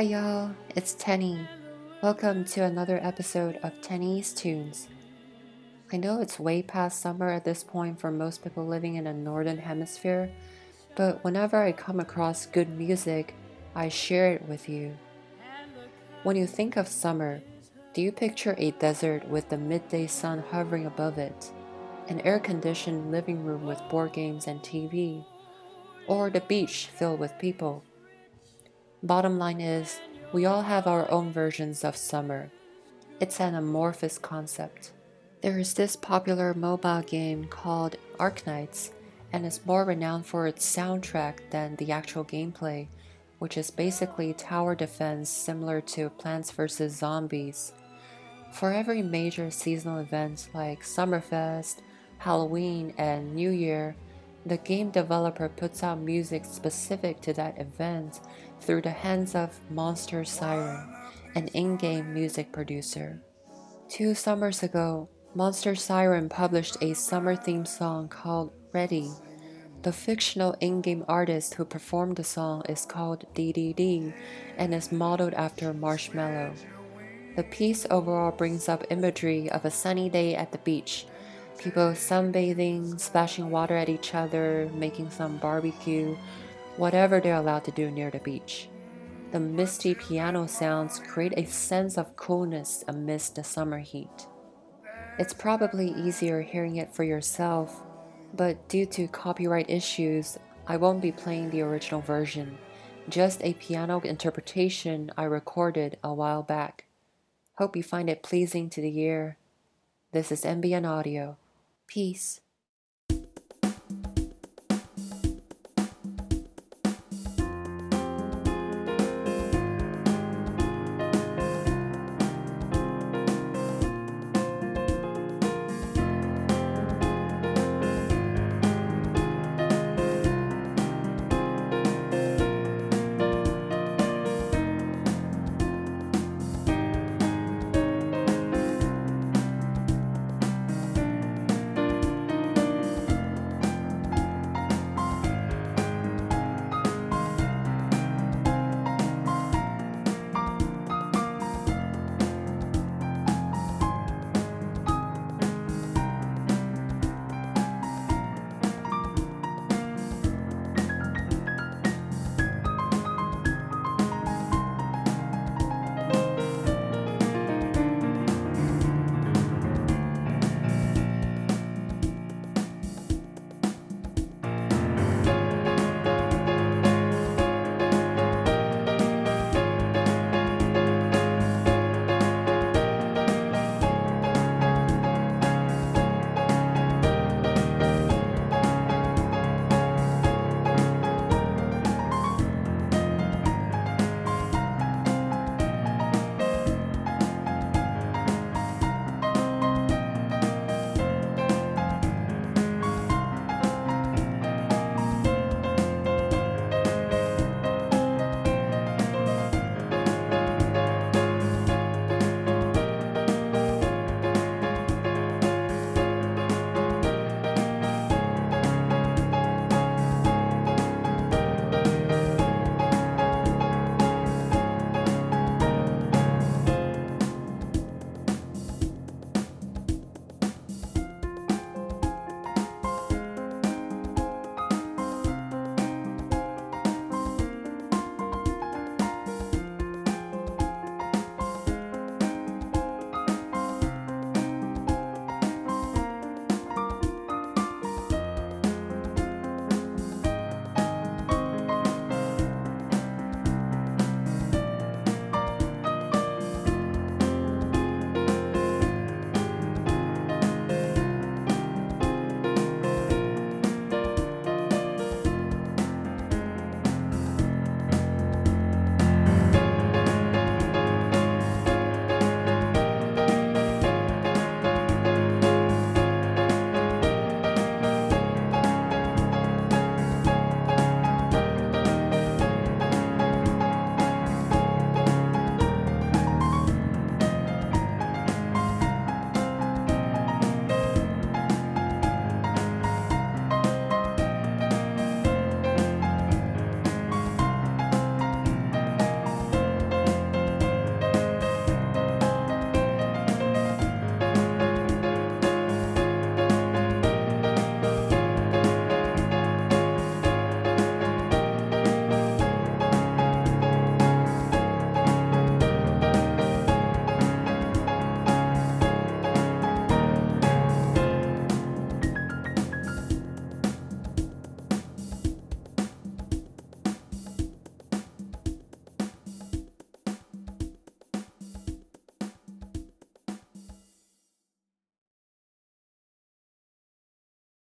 Hi y'all, it's Tenny. Welcome to another episode of Tenny's Tunes. I know it's way past summer at this point for most people living in the northern hemisphere, but whenever I come across good music, I share it with you. When you think of summer, do you picture a desert with the midday sun hovering above it, an air conditioned living room with board games and TV, or the beach filled with people? Bottom line is, we all have our own versions of summer. It's an amorphous concept. There is this popular mobile game called Arknights, and it's more renowned for its soundtrack than the actual gameplay, which is basically tower defense similar to Plants vs. Zombies. For every major seasonal event like Summerfest, Halloween, and New Year, the game developer puts out music specific to that event through the hands of Monster Siren, an in game music producer. Two summers ago, Monster Siren published a summer theme song called Ready. The fictional in game artist who performed the song is called DDD and is modeled after Marshmello. The piece overall brings up imagery of a sunny day at the beach, people sunbathing, splashing water at each other, making some barbecue, whatever they're allowed to do near the beach. The misty piano sounds create a sense of coolness amidst the summer heat. It's probably easier hearing it for yourself, but due to copyright issues, I won't be playing the original version, just a piano interpretation I recorded a while back. Hope you find it pleasing to the ear. This is NBN Audio. Peace.